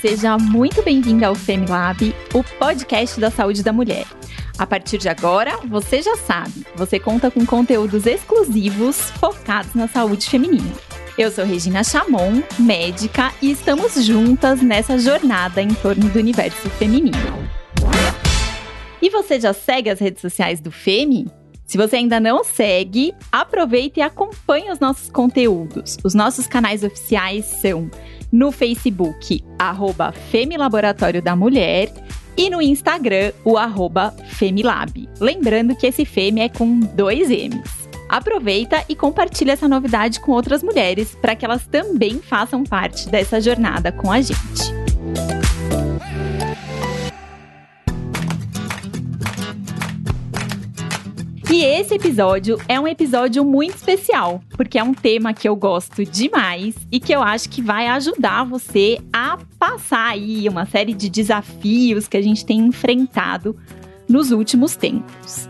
seja muito bem-vinda ao FemiLab, o podcast da saúde da mulher. A partir de agora, você já sabe, você conta com conteúdos exclusivos focados na saúde feminina. Eu sou Regina Chamon, médica, e estamos juntas nessa jornada em torno do universo feminino. E você já segue as redes sociais do Femi? Se você ainda não segue, aproveite e acompanhe os nossos conteúdos. Os nossos canais oficiais são no Facebook, arroba Femilaboratório da Mulher, e no Instagram, o arroba Femilab. Lembrando que esse Femi é com dois M's. Aproveita e compartilha essa novidade com outras mulheres para que elas também façam parte dessa jornada com a gente. E esse episódio é um episódio muito especial, porque é um tema que eu gosto demais e que eu acho que vai ajudar você a passar aí uma série de desafios que a gente tem enfrentado nos últimos tempos.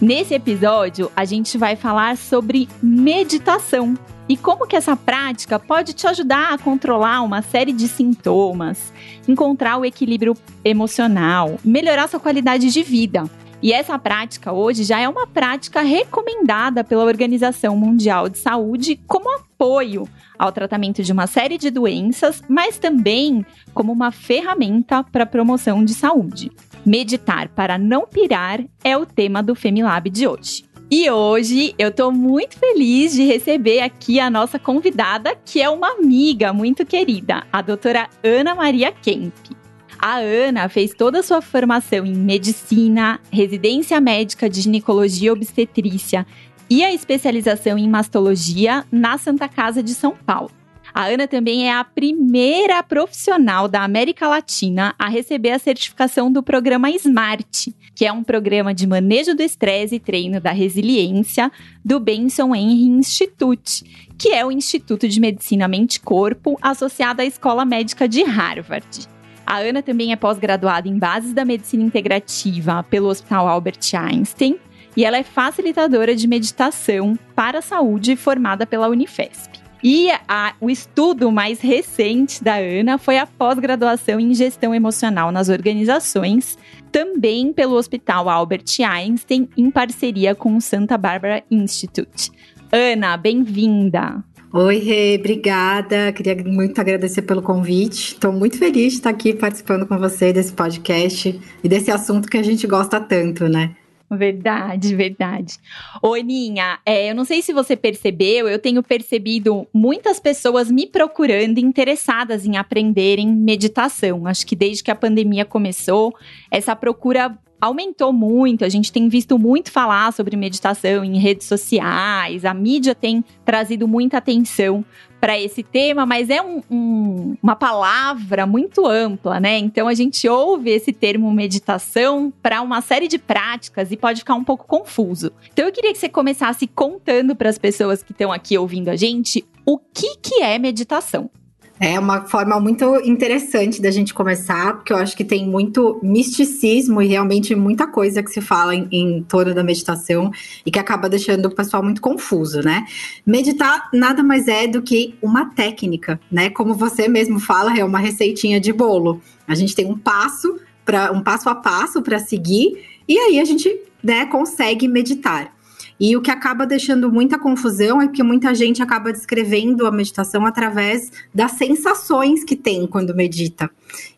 Nesse episódio, a gente vai falar sobre meditação e como que essa prática pode te ajudar a controlar uma série de sintomas, encontrar o equilíbrio emocional, melhorar sua qualidade de vida. E essa prática hoje já é uma prática recomendada pela Organização Mundial de Saúde como apoio ao tratamento de uma série de doenças, mas também como uma ferramenta para promoção de saúde. Meditar para não pirar é o tema do Femilab de hoje. E hoje eu tô muito feliz de receber aqui a nossa convidada, que é uma amiga muito querida, a doutora Ana Maria Kemp. A Ana fez toda a sua formação em medicina, residência médica de ginecologia e obstetrícia e a especialização em mastologia na Santa Casa de São Paulo. A Ana também é a primeira profissional da América Latina a receber a certificação do programa SMART, que é um programa de manejo do estresse e treino da resiliência do Benson Henry Institute, que é o Instituto de Medicina Mente-Corpo associado à Escola Médica de Harvard. A Ana também é pós-graduada em Bases da Medicina Integrativa pelo Hospital Albert Einstein e ela é facilitadora de meditação para a saúde formada pela Unifesp. E a, o estudo mais recente da Ana foi a pós-graduação em gestão emocional nas organizações, também pelo Hospital Albert Einstein, em parceria com o Santa Barbara Institute. Ana, bem-vinda! Oi, Rê, obrigada. Queria muito agradecer pelo convite. Estou muito feliz de estar aqui participando com você desse podcast e desse assunto que a gente gosta tanto, né? Verdade, verdade. Oi, Ninha, é, eu não sei se você percebeu, eu tenho percebido muitas pessoas me procurando interessadas em aprenderem meditação. Acho que desde que a pandemia começou, essa procura aumentou muito. A gente tem visto muito falar sobre meditação em redes sociais, a mídia tem trazido muita atenção para esse tema, mas é um, um, uma palavra muito ampla, né? Então a gente ouve esse termo meditação para uma série de práticas e pode ficar um pouco confuso. Então eu queria que você começasse contando para as pessoas que estão aqui ouvindo a gente o que, que é meditação. É uma forma muito interessante da gente começar, porque eu acho que tem muito misticismo e realmente muita coisa que se fala em, em torno da meditação e que acaba deixando o pessoal muito confuso, né? Meditar nada mais é do que uma técnica, né? Como você mesmo fala, é uma receitinha de bolo. A gente tem um passo para um passo a passo para seguir e aí a gente né, consegue meditar. E o que acaba deixando muita confusão é que muita gente acaba descrevendo a meditação através das sensações que tem quando medita.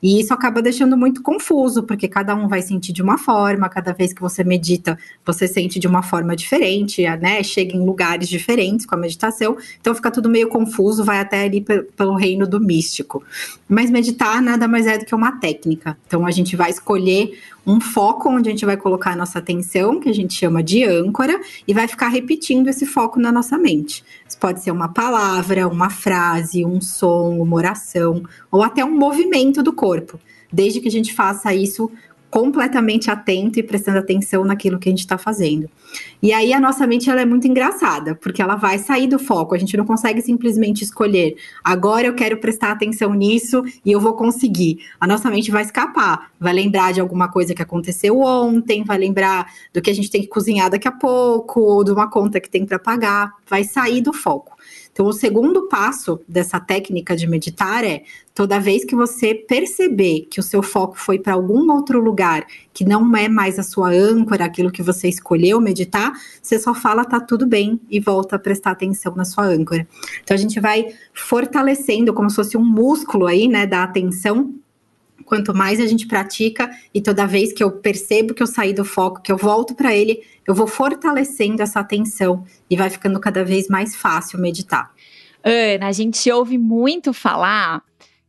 E isso acaba deixando muito confuso, porque cada um vai sentir de uma forma, cada vez que você medita, você sente de uma forma diferente, né? Chega em lugares diferentes com a meditação, então fica tudo meio confuso, vai até ali pelo reino do místico. Mas meditar nada mais é do que uma técnica. Então a gente vai escolher um foco onde a gente vai colocar a nossa atenção, que a gente chama de âncora, e vai ficar repetindo esse foco na nossa mente. Isso pode ser uma palavra, uma frase, um som, uma oração, ou até um movimento do corpo, desde que a gente faça isso completamente atento e prestando atenção naquilo que a gente está fazendo. E aí a nossa mente ela é muito engraçada, porque ela vai sair do foco. A gente não consegue simplesmente escolher. Agora eu quero prestar atenção nisso e eu vou conseguir. A nossa mente vai escapar, vai lembrar de alguma coisa que aconteceu ontem, vai lembrar do que a gente tem que cozinhar daqui a pouco, ou de uma conta que tem para pagar, vai sair do foco. Então, o segundo passo dessa técnica de meditar é toda vez que você perceber que o seu foco foi para algum outro lugar que não é mais a sua âncora, aquilo que você escolheu meditar, você só fala tá tudo bem e volta a prestar atenção na sua âncora. Então a gente vai fortalecendo como se fosse um músculo aí, né, da atenção quanto mais a gente pratica e toda vez que eu percebo que eu saí do foco, que eu volto para ele, eu vou fortalecendo essa atenção e vai ficando cada vez mais fácil meditar. Ana, a gente ouve muito falar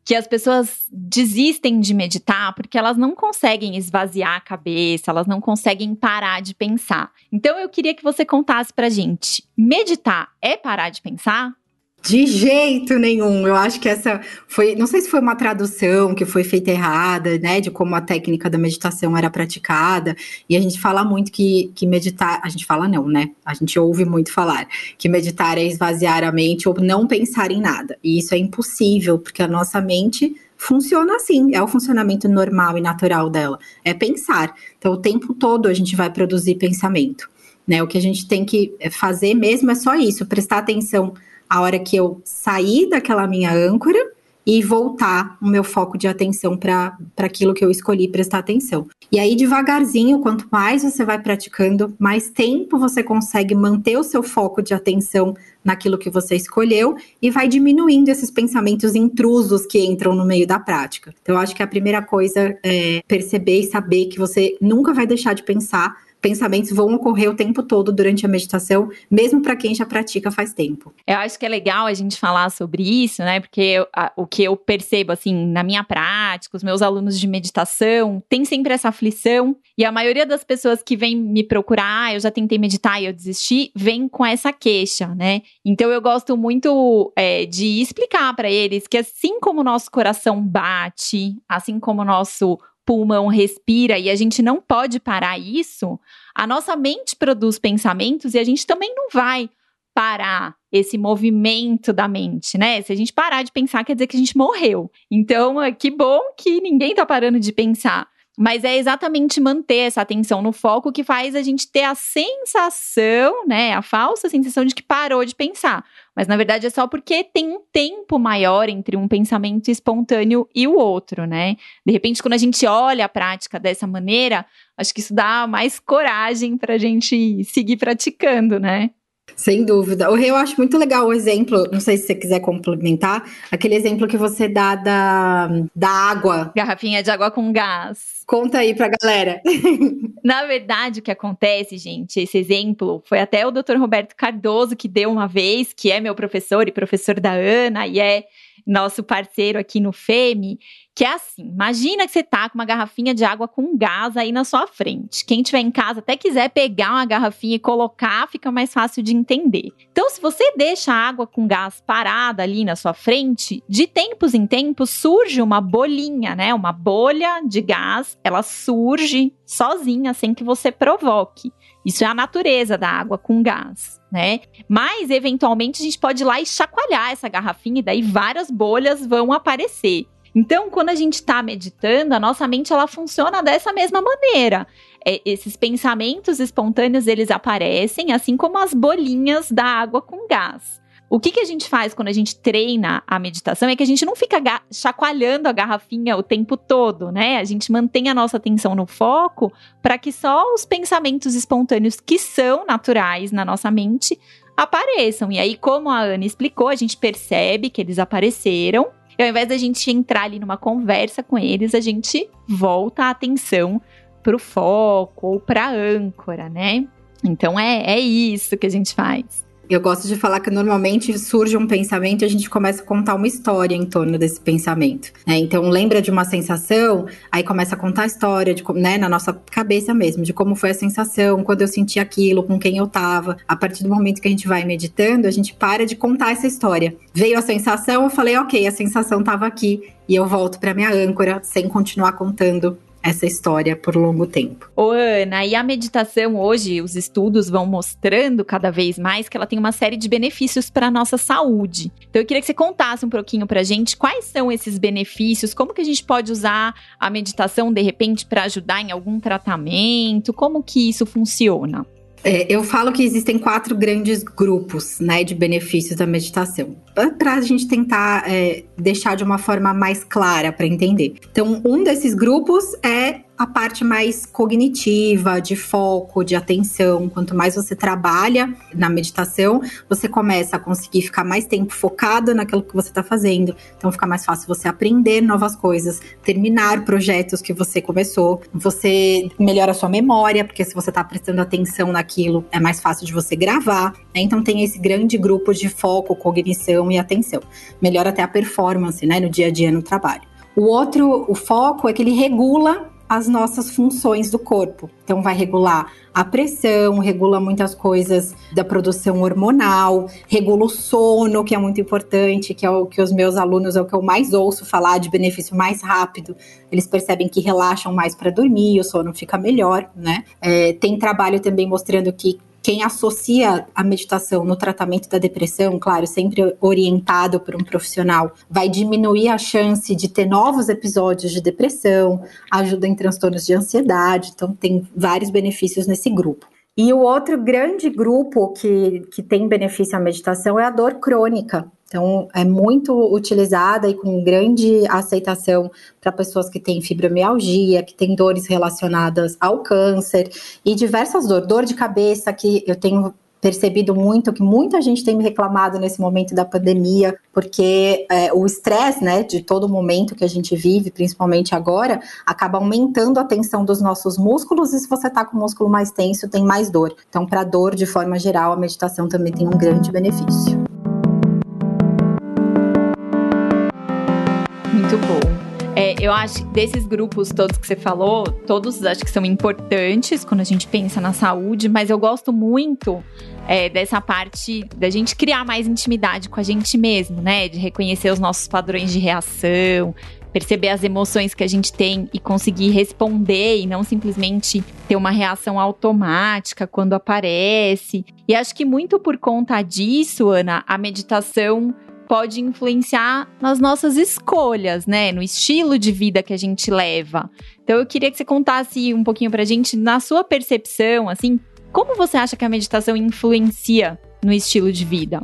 que as pessoas desistem de meditar porque elas não conseguem esvaziar a cabeça, elas não conseguem parar de pensar. Então eu queria que você contasse pra gente: meditar é parar de pensar? De jeito nenhum. Eu acho que essa foi, não sei se foi uma tradução que foi feita errada, né, de como a técnica da meditação era praticada. E a gente fala muito que, que meditar, a gente fala não, né? A gente ouve muito falar que meditar é esvaziar a mente ou não pensar em nada. E isso é impossível, porque a nossa mente funciona assim, é o funcionamento normal e natural dela, é pensar. Então, o tempo todo a gente vai produzir pensamento. Né? O que a gente tem que fazer mesmo é só isso, prestar atenção a hora que eu sair daquela minha âncora e voltar o meu foco de atenção para aquilo que eu escolhi prestar atenção. E aí, devagarzinho, quanto mais você vai praticando, mais tempo você consegue manter o seu foco de atenção naquilo que você escolheu e vai diminuindo esses pensamentos intrusos que entram no meio da prática. Então, acho que a primeira coisa é perceber e saber que você nunca vai deixar de pensar pensamentos vão ocorrer o tempo todo durante a meditação, mesmo para quem já pratica faz tempo. Eu acho que é legal a gente falar sobre isso, né? Porque eu, a, o que eu percebo, assim, na minha prática, os meus alunos de meditação, tem sempre essa aflição. E a maioria das pessoas que vem me procurar, ah, eu já tentei meditar e eu desisti, vem com essa queixa, né? Então eu gosto muito é, de explicar para eles que assim como o nosso coração bate, assim como o nosso pulmão respira e a gente não pode parar isso, a nossa mente produz pensamentos e a gente também não vai parar esse movimento da mente, né? Se a gente parar de pensar, quer dizer que a gente morreu. Então, é, que bom que ninguém tá parando de pensar. Mas é exatamente manter essa atenção no foco que faz a gente ter a sensação, né, a falsa sensação de que parou de pensar. Mas na verdade é só porque tem um tempo maior entre um pensamento espontâneo e o outro, né? De repente, quando a gente olha a prática dessa maneira, acho que isso dá mais coragem para a gente seguir praticando, né? Sem dúvida. O Rei, eu acho muito legal o exemplo, não sei se você quiser complementar, aquele exemplo que você dá da, da água. Garrafinha de água com gás. Conta aí pra galera. Na verdade, o que acontece, gente, esse exemplo foi até o Dr. Roberto Cardoso que deu uma vez, que é meu professor e professor da Ana, e é nosso parceiro aqui no FEME, que é assim: imagina que você tá com uma garrafinha de água com gás aí na sua frente. Quem tiver em casa até quiser pegar uma garrafinha e colocar, fica mais fácil de entender. Então, se você deixa a água com gás parada ali na sua frente, de tempos em tempos surge uma bolinha, né? Uma bolha de gás, ela surge sozinha sem que você provoque. Isso é a natureza da água com gás, né? Mas eventualmente a gente pode ir lá e chacoalhar essa garrafinha e daí várias bolhas vão aparecer. Então, quando a gente está meditando, a nossa mente ela funciona dessa mesma maneira. É, esses pensamentos espontâneos eles aparecem, assim como as bolinhas da água com gás. O que, que a gente faz quando a gente treina a meditação é que a gente não fica chacoalhando a garrafinha o tempo todo, né? A gente mantém a nossa atenção no foco para que só os pensamentos espontâneos que são naturais na nossa mente apareçam. E aí, como a Ana explicou, a gente percebe que eles apareceram e ao invés da gente entrar ali numa conversa com eles, a gente volta a atenção para o foco ou para a âncora, né? Então é, é isso que a gente faz. Eu gosto de falar que normalmente surge um pensamento e a gente começa a contar uma história em torno desse pensamento. Né? Então, lembra de uma sensação, aí começa a contar a história, de, né, na nossa cabeça mesmo, de como foi a sensação, quando eu senti aquilo, com quem eu tava. A partir do momento que a gente vai meditando, a gente para de contar essa história. Veio a sensação, eu falei, ok, a sensação tava aqui. E eu volto para minha âncora sem continuar contando essa história por longo tempo. Ô Ana, e a meditação hoje, os estudos vão mostrando cada vez mais que ela tem uma série de benefícios para a nossa saúde. Então eu queria que você contasse um pouquinho pra gente quais são esses benefícios, como que a gente pode usar a meditação de repente para ajudar em algum tratamento, como que isso funciona? É, eu falo que existem quatro grandes grupos né, de benefícios da meditação, para a gente tentar é, deixar de uma forma mais clara para entender. Então, um desses grupos é a parte mais cognitiva, de foco, de atenção. Quanto mais você trabalha na meditação, você começa a conseguir ficar mais tempo focado naquilo que você está fazendo. Então fica mais fácil você aprender novas coisas, terminar projetos que você começou. Você melhora a sua memória, porque se você está prestando atenção naquilo, é mais fácil de você gravar. Né? Então tem esse grande grupo de foco, cognição e atenção. Melhora até a performance né, no dia a dia no trabalho. O outro, o foco é que ele regula as nossas funções do corpo. Então, vai regular a pressão, regula muitas coisas da produção hormonal, regula o sono, que é muito importante, que é o que os meus alunos é o que eu mais ouço falar de benefício mais rápido. Eles percebem que relaxam mais para dormir, o sono fica melhor, né? É, tem trabalho também mostrando que quem associa a meditação no tratamento da depressão, claro, sempre orientado por um profissional, vai diminuir a chance de ter novos episódios de depressão, ajuda em transtornos de ansiedade, então tem vários benefícios nesse grupo. E o outro grande grupo que, que tem benefício à meditação é a dor crônica. Então, é muito utilizada e com grande aceitação para pessoas que têm fibromialgia, que têm dores relacionadas ao câncer e diversas dores. Dor de cabeça, que eu tenho percebido muito que muita gente tem me reclamado nesse momento da pandemia, porque é, o estresse, né, de todo momento que a gente vive, principalmente agora, acaba aumentando a tensão dos nossos músculos e se você está com o músculo mais tenso, tem mais dor. Então, para dor, de forma geral, a meditação também tem um grande benefício. Eu acho que desses grupos todos que você falou, todos acho que são importantes quando a gente pensa na saúde, mas eu gosto muito é, dessa parte da gente criar mais intimidade com a gente mesmo, né? De reconhecer os nossos padrões de reação, perceber as emoções que a gente tem e conseguir responder e não simplesmente ter uma reação automática quando aparece. E acho que muito por conta disso, Ana, a meditação pode influenciar nas nossas escolhas, né? No estilo de vida que a gente leva. Então eu queria que você contasse um pouquinho pra gente, na sua percepção, assim, como você acha que a meditação influencia no estilo de vida?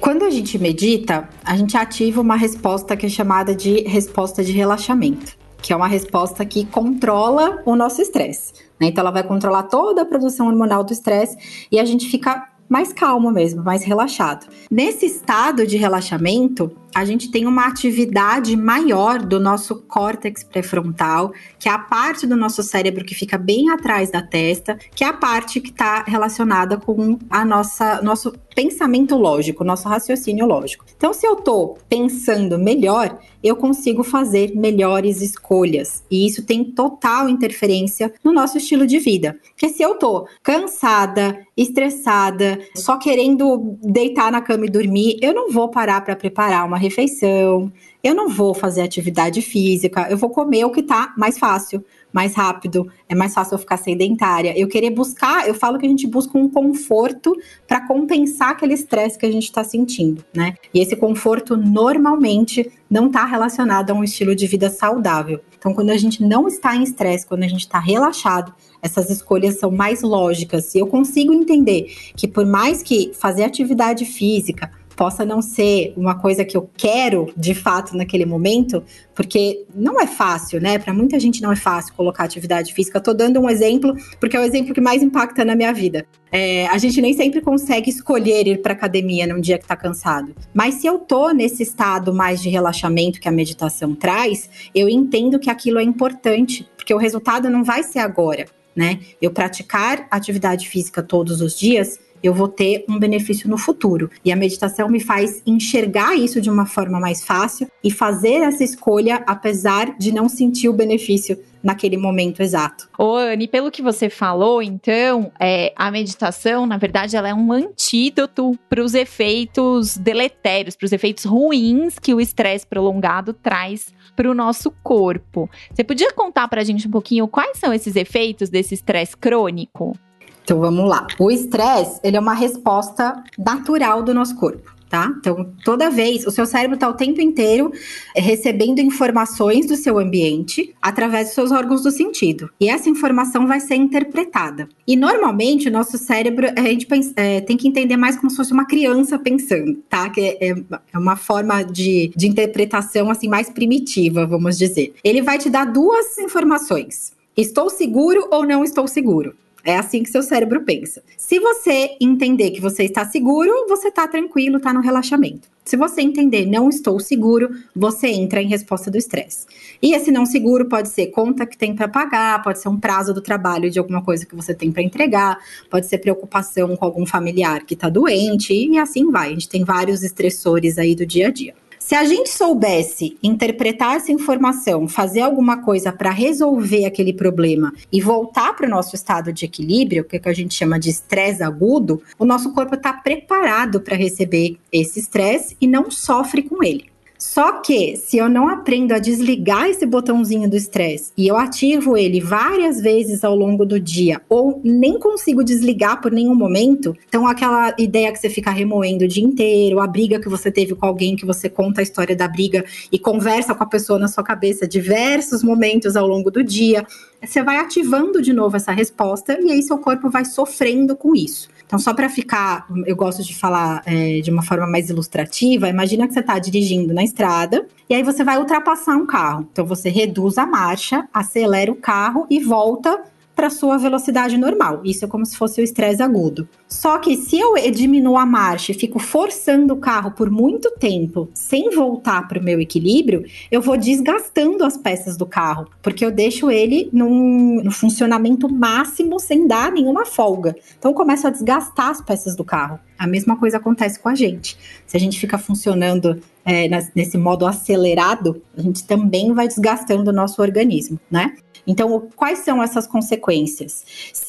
Quando a gente medita, a gente ativa uma resposta que é chamada de resposta de relaxamento, que é uma resposta que controla o nosso estresse. Né? Então, ela vai controlar toda a produção hormonal do estresse e a gente fica mais calmo mesmo, mais relaxado. Nesse estado de relaxamento, a gente tem uma atividade maior do nosso córtex pré-frontal, que é a parte do nosso cérebro que fica bem atrás da testa, que é a parte que está relacionada com a nossa nosso pensamento lógico, nosso raciocínio lógico. Então, se eu estou pensando melhor, eu consigo fazer melhores escolhas. E isso tem total interferência no nosso estilo de vida. Porque se eu estou cansada, estressada, só querendo deitar na cama e dormir, eu não vou parar para preparar uma refeição, eu não vou fazer atividade física, eu vou comer o que tá mais fácil, mais rápido, é mais fácil eu ficar sedentária. Eu querer buscar, eu falo que a gente busca um conforto para compensar aquele estresse que a gente está sentindo, né? E esse conforto normalmente não está relacionado a um estilo de vida saudável. Então, quando a gente não está em estresse, quando a gente está relaxado, essas escolhas são mais lógicas. E eu consigo entender que por mais que fazer atividade física, possa não ser uma coisa que eu quero de fato naquele momento, porque não é fácil, né? Para muita gente não é fácil colocar atividade física. Tô dando um exemplo porque é o exemplo que mais impacta na minha vida. É, a gente nem sempre consegue escolher ir para academia num dia que tá cansado. Mas se eu tô nesse estado mais de relaxamento que a meditação traz, eu entendo que aquilo é importante, porque o resultado não vai ser agora. Né? Eu praticar atividade física todos os dias eu vou ter um benefício no futuro. E a meditação me faz enxergar isso de uma forma mais fácil e fazer essa escolha apesar de não sentir o benefício naquele momento exato. Ô, Anne, pelo que você falou, então, é, a meditação, na verdade, ela é um antídoto para os efeitos deletérios, para os efeitos ruins que o estresse prolongado traz para o nosso corpo. Você podia contar para a gente um pouquinho quais são esses efeitos desse estresse crônico? Então vamos lá. O estresse, ele é uma resposta natural do nosso corpo. tá? Então, toda vez, o seu cérebro está o tempo inteiro recebendo informações do seu ambiente através dos seus órgãos do sentido. E essa informação vai ser interpretada. E normalmente, o nosso cérebro, a gente pensa, é, tem que entender mais como se fosse uma criança pensando, tá? Que é, é uma forma de, de interpretação, assim, mais primitiva, vamos dizer. Ele vai te dar duas informações. Estou seguro ou não estou seguro? É assim que seu cérebro pensa. Se você entender que você está seguro, você está tranquilo, está no relaxamento. Se você entender não estou seguro, você entra em resposta do estresse. E esse não seguro pode ser conta que tem para pagar, pode ser um prazo do trabalho de alguma coisa que você tem para entregar, pode ser preocupação com algum familiar que está doente e assim vai. A gente tem vários estressores aí do dia a dia. Se a gente soubesse interpretar essa informação, fazer alguma coisa para resolver aquele problema e voltar para o nosso estado de equilíbrio, que, é que a gente chama de estresse agudo, o nosso corpo está preparado para receber esse estresse e não sofre com ele. Só que se eu não aprendo a desligar esse botãozinho do estresse e eu ativo ele várias vezes ao longo do dia, ou nem consigo desligar por nenhum momento, então aquela ideia que você fica remoendo o dia inteiro, a briga que você teve com alguém, que você conta a história da briga e conversa com a pessoa na sua cabeça diversos momentos ao longo do dia, você vai ativando de novo essa resposta e aí seu corpo vai sofrendo com isso. Então, só para ficar, eu gosto de falar é, de uma forma mais ilustrativa, imagina que você está dirigindo na estrada e aí você vai ultrapassar um carro. Então, você reduz a marcha, acelera o carro e volta para sua velocidade normal. Isso é como se fosse o estresse agudo. Só que se eu diminuo a marcha e fico forçando o carro por muito tempo sem voltar para o meu equilíbrio, eu vou desgastando as peças do carro, porque eu deixo ele num, no funcionamento máximo sem dar nenhuma folga. Então eu começo a desgastar as peças do carro. A mesma coisa acontece com a gente. Se a gente fica funcionando é, nesse modo acelerado, a gente também vai desgastando o nosso organismo, né? Então, quais são essas consequências?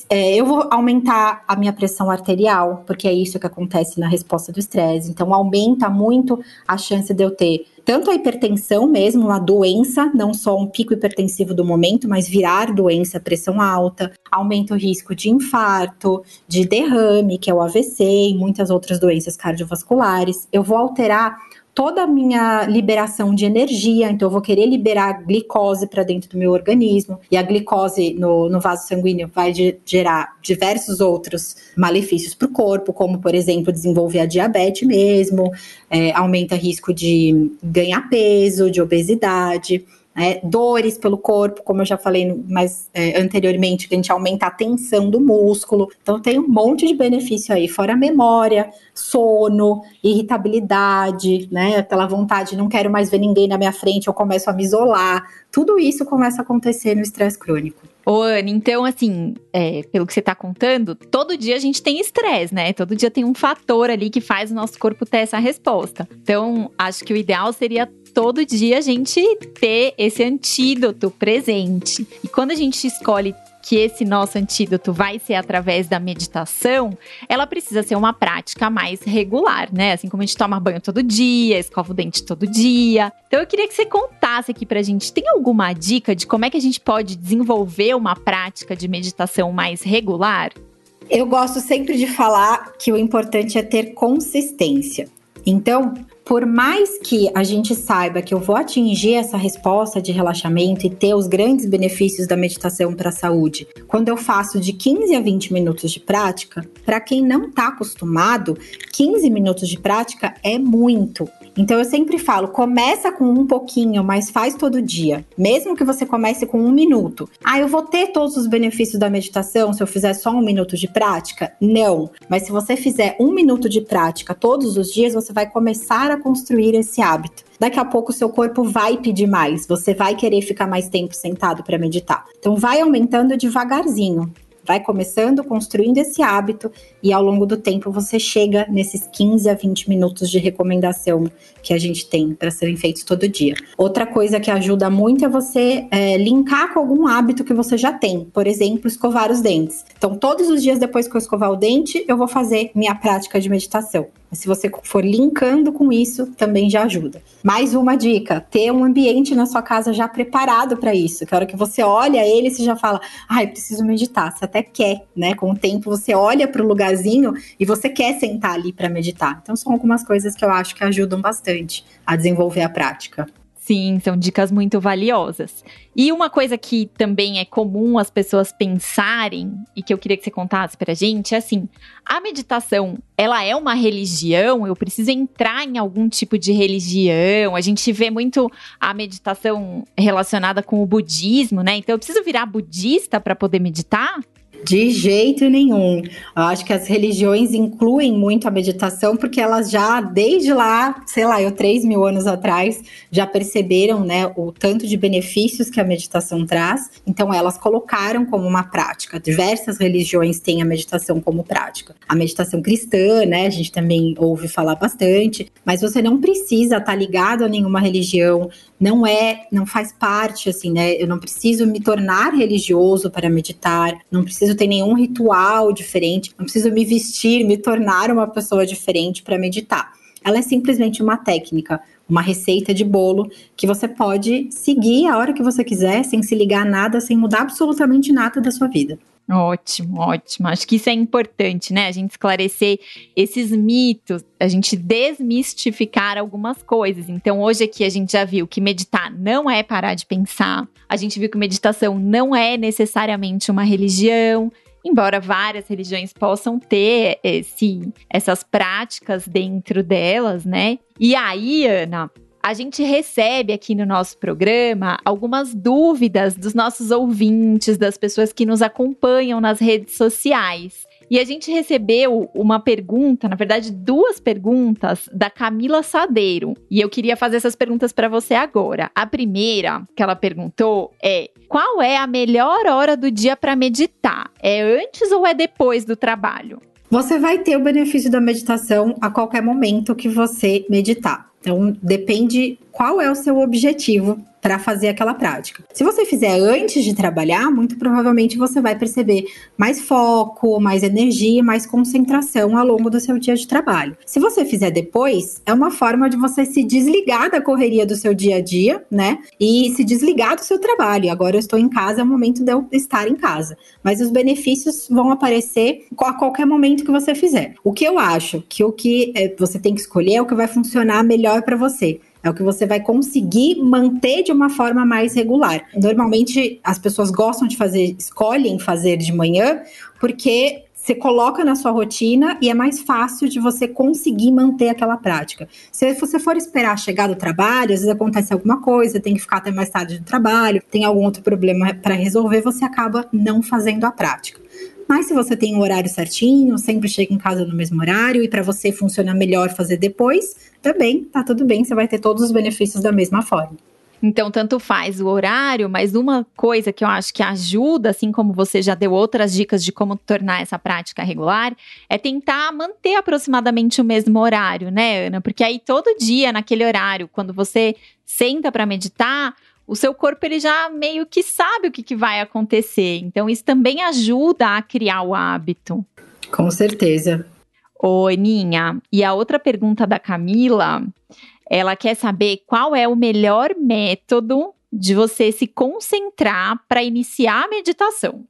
É, eu vou aumentar a minha pressão arterial, porque é isso que acontece na resposta do estresse. Então, aumenta muito a chance de eu ter tanto a hipertensão mesmo, uma doença, não só um pico hipertensivo do momento, mas virar doença, pressão alta, aumenta o risco de infarto, de derrame, que é o AVC, e muitas outras doenças cardiovasculares. Eu vou alterar toda a minha liberação de energia, então eu vou querer liberar glicose para dentro do meu organismo, e a glicose no, no vaso sanguíneo vai gerar diversos outros malefícios para o corpo, como, por exemplo, desenvolver a diabetes mesmo, é, aumenta risco de ganhar peso, de obesidade. É, dores pelo corpo, como eu já falei mais é, anteriormente, que a gente aumenta a tensão do músculo. Então tem um monte de benefício aí, fora memória, sono, irritabilidade, né? Aquela vontade, não quero mais ver ninguém na minha frente, eu começo a me isolar. Tudo isso começa a acontecer no estresse crônico. Ô, Anne, então, assim, é, pelo que você tá contando, todo dia a gente tem estresse, né? Todo dia tem um fator ali que faz o nosso corpo ter essa resposta. Então, acho que o ideal seria todo dia a gente ter esse antídoto presente. E quando a gente escolhe que esse nosso antídoto vai ser através da meditação, ela precisa ser uma prática mais regular, né? Assim como a gente toma banho todo dia, escova o dente todo dia. Então eu queria que você contasse aqui pra gente, tem alguma dica de como é que a gente pode desenvolver uma prática de meditação mais regular? Eu gosto sempre de falar que o importante é ter consistência. Então, por mais que a gente saiba que eu vou atingir essa resposta de relaxamento e ter os grandes benefícios da meditação para a saúde, quando eu faço de 15 a 20 minutos de prática, para quem não está acostumado, 15 minutos de prática é muito. Então eu sempre falo, começa com um pouquinho, mas faz todo dia. Mesmo que você comece com um minuto. Ah, eu vou ter todos os benefícios da meditação se eu fizer só um minuto de prática? Não. Mas se você fizer um minuto de prática todos os dias, você vai começar a construir esse hábito. Daqui a pouco o seu corpo vai pedir mais, você vai querer ficar mais tempo sentado para meditar. Então vai aumentando devagarzinho. Vai começando, construindo esse hábito e ao longo do tempo você chega nesses 15 a 20 minutos de recomendação que a gente tem para serem feitos todo dia. Outra coisa que ajuda muito é você é, linkar com algum hábito que você já tem. Por exemplo, escovar os dentes. Então, todos os dias depois que eu escovar o dente, eu vou fazer minha prática de meditação. Se você for linkando com isso, também já ajuda. Mais uma dica: ter um ambiente na sua casa já preparado para isso. Que a hora que você olha ele, você já fala, ai, preciso meditar. Você até quer, né? Com o tempo você olha para o lugarzinho e você quer sentar ali para meditar. Então são algumas coisas que eu acho que ajudam bastante a desenvolver a prática. Sim, são dicas muito valiosas. E uma coisa que também é comum as pessoas pensarem e que eu queria que você contasse pra gente é assim: a meditação, ela é uma religião? Eu preciso entrar em algum tipo de religião? A gente vê muito a meditação relacionada com o budismo, né? Então eu preciso virar budista para poder meditar? De jeito nenhum. Eu acho que as religiões incluem muito a meditação, porque elas já, desde lá, sei lá, eu, três mil anos atrás, já perceberam, né, o tanto de benefícios que a meditação traz. Então, elas colocaram como uma prática. Diversas religiões têm a meditação como prática. A meditação cristã, né, a gente também ouve falar bastante, mas você não precisa estar ligado a nenhuma religião, não é, não faz parte, assim, né, eu não preciso me tornar religioso para meditar, não preciso ter nenhum ritual diferente, não preciso me vestir, me tornar uma pessoa diferente para meditar. Ela é simplesmente uma técnica, uma receita de bolo que você pode seguir a hora que você quiser, sem se ligar a nada, sem mudar absolutamente nada da sua vida. Ótimo, ótimo. Acho que isso é importante, né? A gente esclarecer esses mitos, a gente desmistificar algumas coisas. Então, hoje aqui a gente já viu que meditar não é parar de pensar. A gente viu que meditação não é necessariamente uma religião, embora várias religiões possam ter esse, essas práticas dentro delas, né? E aí, Ana, a gente recebe aqui no nosso programa algumas dúvidas dos nossos ouvintes, das pessoas que nos acompanham nas redes sociais. E a gente recebeu uma pergunta, na verdade, duas perguntas da Camila Sadeiro. E eu queria fazer essas perguntas para você agora. A primeira que ela perguntou é: qual é a melhor hora do dia para meditar? É antes ou é depois do trabalho? Você vai ter o benefício da meditação a qualquer momento que você meditar. Então, depende qual é o seu objetivo para fazer aquela prática. Se você fizer antes de trabalhar, muito provavelmente você vai perceber mais foco, mais energia, mais concentração ao longo do seu dia de trabalho. Se você fizer depois, é uma forma de você se desligar da correria do seu dia a dia, né? E se desligar do seu trabalho. Agora eu estou em casa, é o momento de eu estar em casa. Mas os benefícios vão aparecer a qualquer momento que você fizer. O que eu acho que o que é, você tem que escolher é o que vai funcionar melhor para você. É o que você vai conseguir manter de uma forma mais regular. Normalmente as pessoas gostam de fazer, escolhem fazer de manhã, porque você coloca na sua rotina e é mais fácil de você conseguir manter aquela prática. Se você for esperar chegar do trabalho, às vezes acontece alguma coisa, tem que ficar até mais tarde do trabalho, tem algum outro problema para resolver, você acaba não fazendo a prática. Mas se você tem um horário certinho, sempre chega em casa no mesmo horário e para você funciona melhor fazer depois, também tá tudo bem, você vai ter todos os benefícios da mesma forma. Então, tanto faz o horário, mas uma coisa que eu acho que ajuda, assim como você já deu outras dicas de como tornar essa prática regular, é tentar manter aproximadamente o mesmo horário, né, Ana? Porque aí todo dia, naquele horário, quando você senta para meditar, o seu corpo ele já meio que sabe o que, que vai acontecer. Então, isso também ajuda a criar o hábito. Com certeza. Oi, Ninha. E a outra pergunta da Camila, ela quer saber qual é o melhor método de você se concentrar para iniciar a meditação.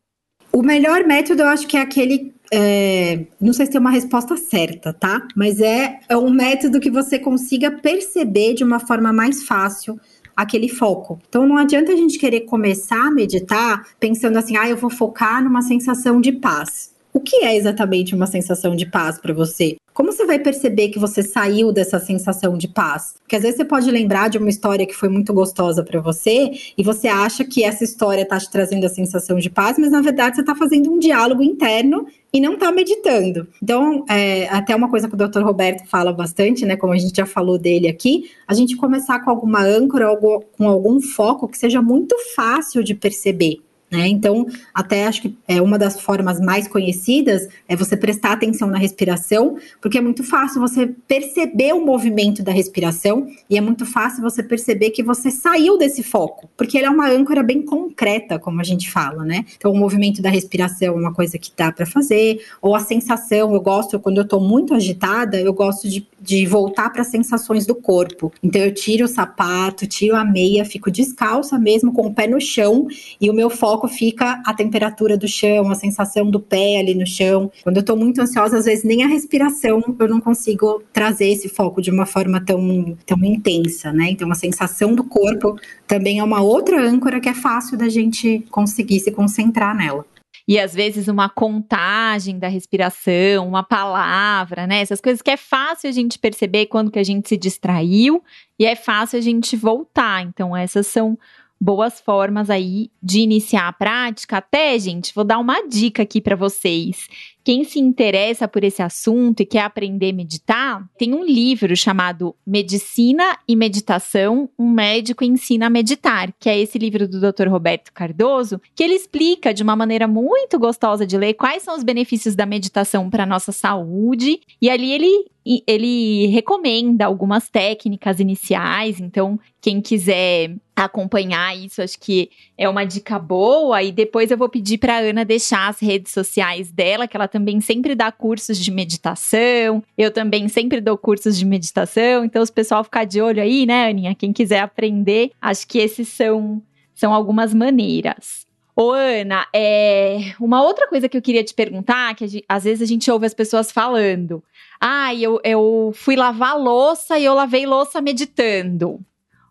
O melhor método, eu acho que é aquele. É, não sei se tem uma resposta certa, tá? Mas é, é um método que você consiga perceber de uma forma mais fácil aquele foco. Então não adianta a gente querer começar a meditar pensando assim, ah, eu vou focar numa sensação de paz. O que é exatamente uma sensação de paz para você? Como você vai perceber que você saiu dessa sensação de paz? Porque às vezes você pode lembrar de uma história que foi muito gostosa para você e você acha que essa história está te trazendo a sensação de paz, mas na verdade você está fazendo um diálogo interno e não está meditando. Então, é, até uma coisa que o Dr. Roberto fala bastante, né? Como a gente já falou dele aqui, a gente começar com alguma âncora, algo, com algum foco que seja muito fácil de perceber Né? Então, até acho que é uma das formas mais conhecidas é você prestar atenção na respiração, porque é muito fácil você perceber o movimento da respiração e é muito fácil você perceber que você saiu desse foco, porque ele é uma âncora bem concreta, como a gente fala, né? Então, o movimento da respiração é uma coisa que dá para fazer, ou a sensação, eu gosto, quando eu tô muito agitada, eu gosto de, de voltar para as sensações do corpo. Então, eu tiro o sapato, tiro a meia, fico descalça mesmo, com o pé no chão, e o meu foco fica a temperatura do chão, a sensação do pé ali no chão. Quando eu tô muito ansiosa, às vezes nem a respiração eu não consigo trazer esse foco de uma forma tão, tão intensa, né? Então, a sensação do corpo também é uma outra âncora que é fácil da gente conseguir se concentrar nela. E às vezes uma contagem da respiração, uma palavra, né? Essas coisas que é fácil a gente perceber quando que a gente se distraiu e é fácil a gente voltar. Então, essas são boas formas aí de iniciar a prática. Até, gente, vou dar uma dica aqui para vocês. Quem se interessa por esse assunto e quer aprender a meditar, tem um livro chamado Medicina e Meditação: Um médico ensina a meditar, que é esse livro do Dr. Roberto Cardoso, que ele explica de uma maneira muito gostosa de ler quais são os benefícios da meditação para nossa saúde. E ali ele ele recomenda algumas técnicas iniciais, então quem quiser acompanhar isso, acho que é uma dica boa. E depois eu vou pedir para Ana deixar as redes sociais dela, que ela também sempre dá cursos de meditação. Eu também sempre dou cursos de meditação. Então, os pessoal ficar de olho aí, né, Aninha? Quem quiser aprender, acho que esses são, são algumas maneiras. Ô, Ana, é... uma outra coisa que eu queria te perguntar, que gente, às vezes a gente ouve as pessoas falando. Ah, eu, eu fui lavar louça e eu lavei louça meditando.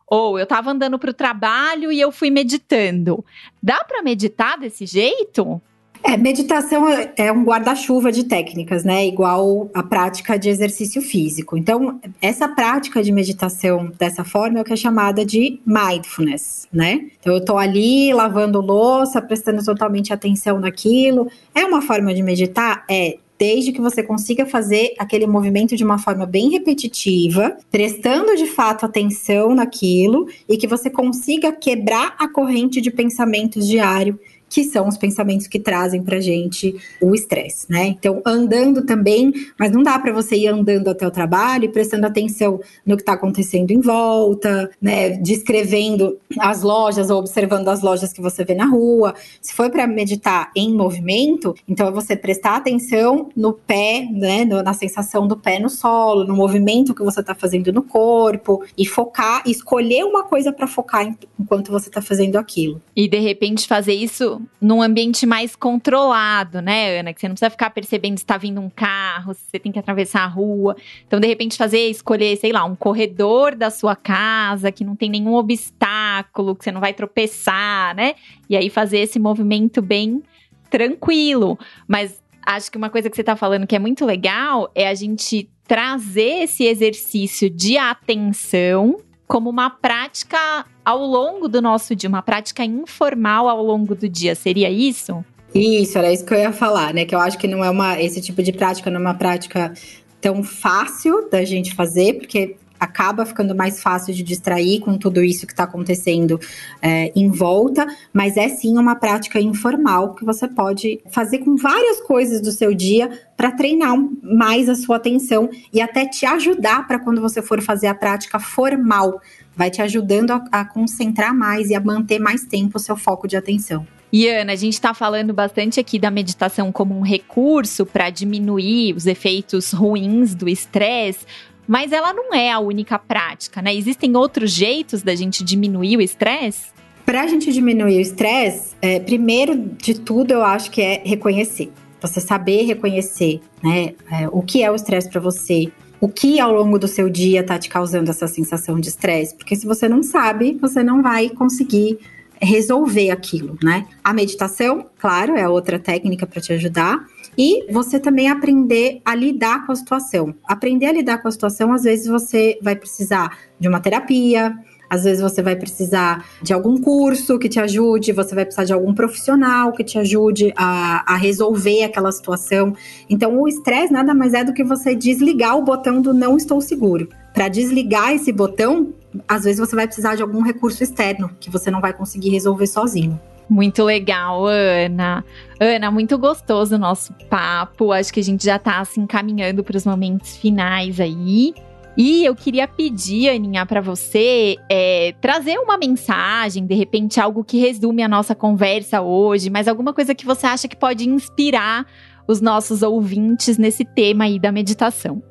Ou eu estava andando para o trabalho e eu fui meditando. Dá para meditar desse jeito? É, meditação é um guarda-chuva de técnicas, né? Igual a prática de exercício físico. Então, essa prática de meditação dessa forma é o que é chamada de mindfulness, né? Então, eu tô ali lavando louça, prestando totalmente atenção naquilo. É uma forma de meditar? É desde que você consiga fazer aquele movimento de uma forma bem repetitiva, prestando de fato atenção naquilo e que você consiga quebrar a corrente de pensamentos diário que são os pensamentos que trazem pra gente o estresse, né? Então, andando também, mas não dá para você ir andando até o trabalho e prestando atenção no que está acontecendo em volta, né? Descrevendo as lojas ou observando as lojas que você vê na rua. Se for para meditar em movimento, então é você prestar atenção no pé, né? Na sensação do pé no solo, no movimento que você está fazendo no corpo e focar, escolher uma coisa para focar enquanto você está fazendo aquilo. E de repente fazer isso num ambiente mais controlado, né, Ana? Que você não precisa ficar percebendo se está vindo um carro, se você tem que atravessar a rua. Então, de repente, fazer, escolher, sei lá, um corredor da sua casa que não tem nenhum obstáculo, que você não vai tropeçar, né? E aí fazer esse movimento bem tranquilo. Mas acho que uma coisa que você está falando que é muito legal é a gente trazer esse exercício de atenção como uma prática ao longo do nosso dia, uma prática informal ao longo do dia. Seria isso? Isso, era isso que eu ia falar, né? Que eu acho que não é uma. Esse tipo de prática não é uma prática tão fácil da gente fazer, porque acaba ficando mais fácil de distrair com tudo isso que está acontecendo é, em volta, mas é sim uma prática informal que você pode fazer com várias coisas do seu dia para treinar mais a sua atenção e até te ajudar para quando você for fazer a prática formal. Vai te ajudando a, a concentrar mais e a manter mais tempo o seu foco de atenção. E Ana, a gente está falando bastante aqui da meditação como um recurso para diminuir os efeitos ruins do estresse, mas ela não é a única prática, né? Existem outros jeitos da gente diminuir o estresse? Para a gente diminuir o estresse, é, primeiro de tudo, eu acho que é reconhecer. Você saber reconhecer, né? É, o que é o estresse para você, o que ao longo do seu dia está te causando essa sensação de estresse. Porque se você não sabe, você não vai conseguir resolver aquilo, né? A meditação, claro, é outra técnica para te ajudar. E você também aprender a lidar com a situação. Aprender a lidar com a situação, às vezes você vai precisar de uma terapia, às vezes você vai precisar de algum curso que te ajude, você vai precisar de algum profissional que te ajude a, a resolver aquela situação. Então, o estresse nada mais é do que você desligar o botão do não estou seguro. Para desligar esse botão, às vezes você vai precisar de algum recurso externo que você não vai conseguir resolver sozinho. Muito legal, Ana. Ana, muito gostoso o nosso papo. Acho que a gente já tá se assim, encaminhando para os momentos finais aí. E eu queria pedir, Aninha, para você é, trazer uma mensagem, de repente algo que resume a nossa conversa hoje, mas alguma coisa que você acha que pode inspirar os nossos ouvintes nesse tema aí da meditação.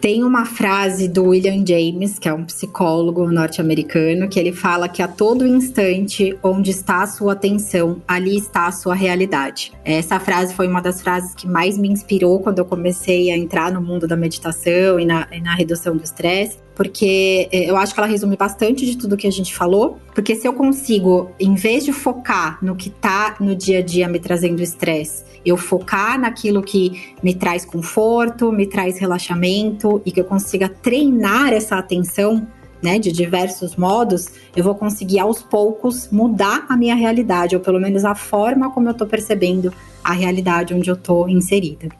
Tem uma frase do William James, que é um psicólogo norte-americano, que ele fala que a todo instante onde está a sua atenção, ali está a sua realidade. Essa frase foi uma das frases que mais me inspirou quando eu comecei a entrar no mundo da meditação e na, e na redução do estresse porque é, eu acho que ela resume bastante de tudo que a gente falou. Porque se eu consigo, em vez de focar no que tá no dia a dia me trazendo estresse, eu focar naquilo que me traz conforto, me traz relaxamento e que eu consiga treinar essa atenção. Né, de diversos modos, eu vou conseguir aos poucos mudar a minha realidade, ou pelo menos a forma como eu tô percebendo a realidade onde eu tô inserida.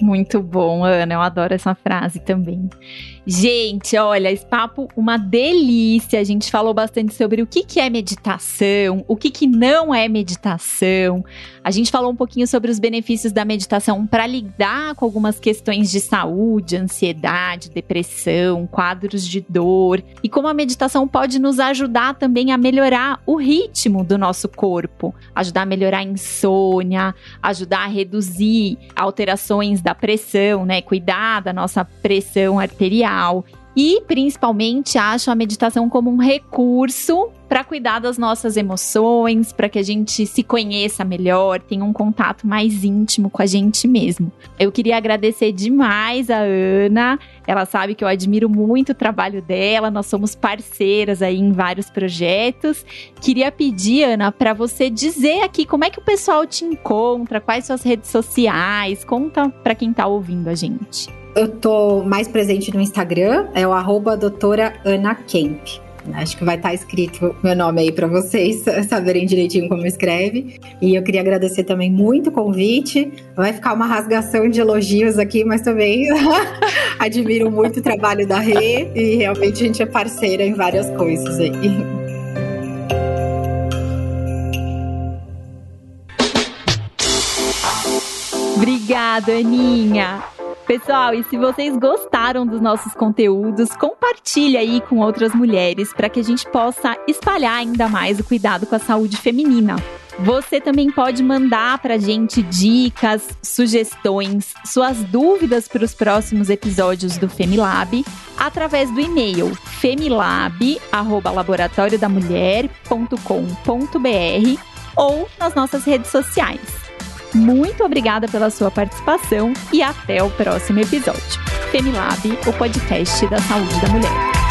Muito bom, Ana. Eu adoro essa frase também. Gente, olha, esse papo uma delícia. A gente falou bastante sobre o que, que é meditação, o que, que não é meditação. A gente falou um pouquinho sobre os benefícios da meditação para lidar com algumas questões de saúde, ansiedade, depressão, quadros de dor e como a meditação pode nos ajudar também a melhorar o ritmo do nosso corpo, ajudar a melhorar a insônia, ajudar a reduzir alterações da pressão, né? Cuidar da nossa pressão arterial. E principalmente acho a meditação como um recurso para cuidar das nossas emoções, para que a gente se conheça melhor, tenha um contato mais íntimo com a gente mesmo. Eu queria agradecer demais a Ana. Ela sabe que eu admiro muito o trabalho dela, nós somos parceiras aí em vários projetos. Queria pedir, Ana, para você dizer aqui como é que o pessoal te encontra, quais suas redes sociais, conta para quem está ouvindo a gente. Eu tô mais presente no Instagram, é o arroba doutora Ana Kemp. Acho que vai estar tá escrito meu nome aí para vocês saberem direitinho como escreve. E eu queria agradecer também muito o convite. Vai ficar uma rasgação de elogios aqui, mas também admiro muito o trabalho da Rê e realmente a gente é parceira em várias coisas aí. Obrigada, Aninha. Pessoal, e se vocês gostaram dos nossos conteúdos, compartilhe aí com outras mulheres para que a gente possa espalhar ainda mais o cuidado com a saúde feminina. Você também pode mandar para a gente dicas, sugestões, suas dúvidas para os próximos episódios do Femilab através do e-mail femilab@laboratoriodamulher.com.br ou nas nossas redes sociais. Muito obrigada pela sua participação e até o próximo episódio. Femilab, o podcast da saúde da mulher.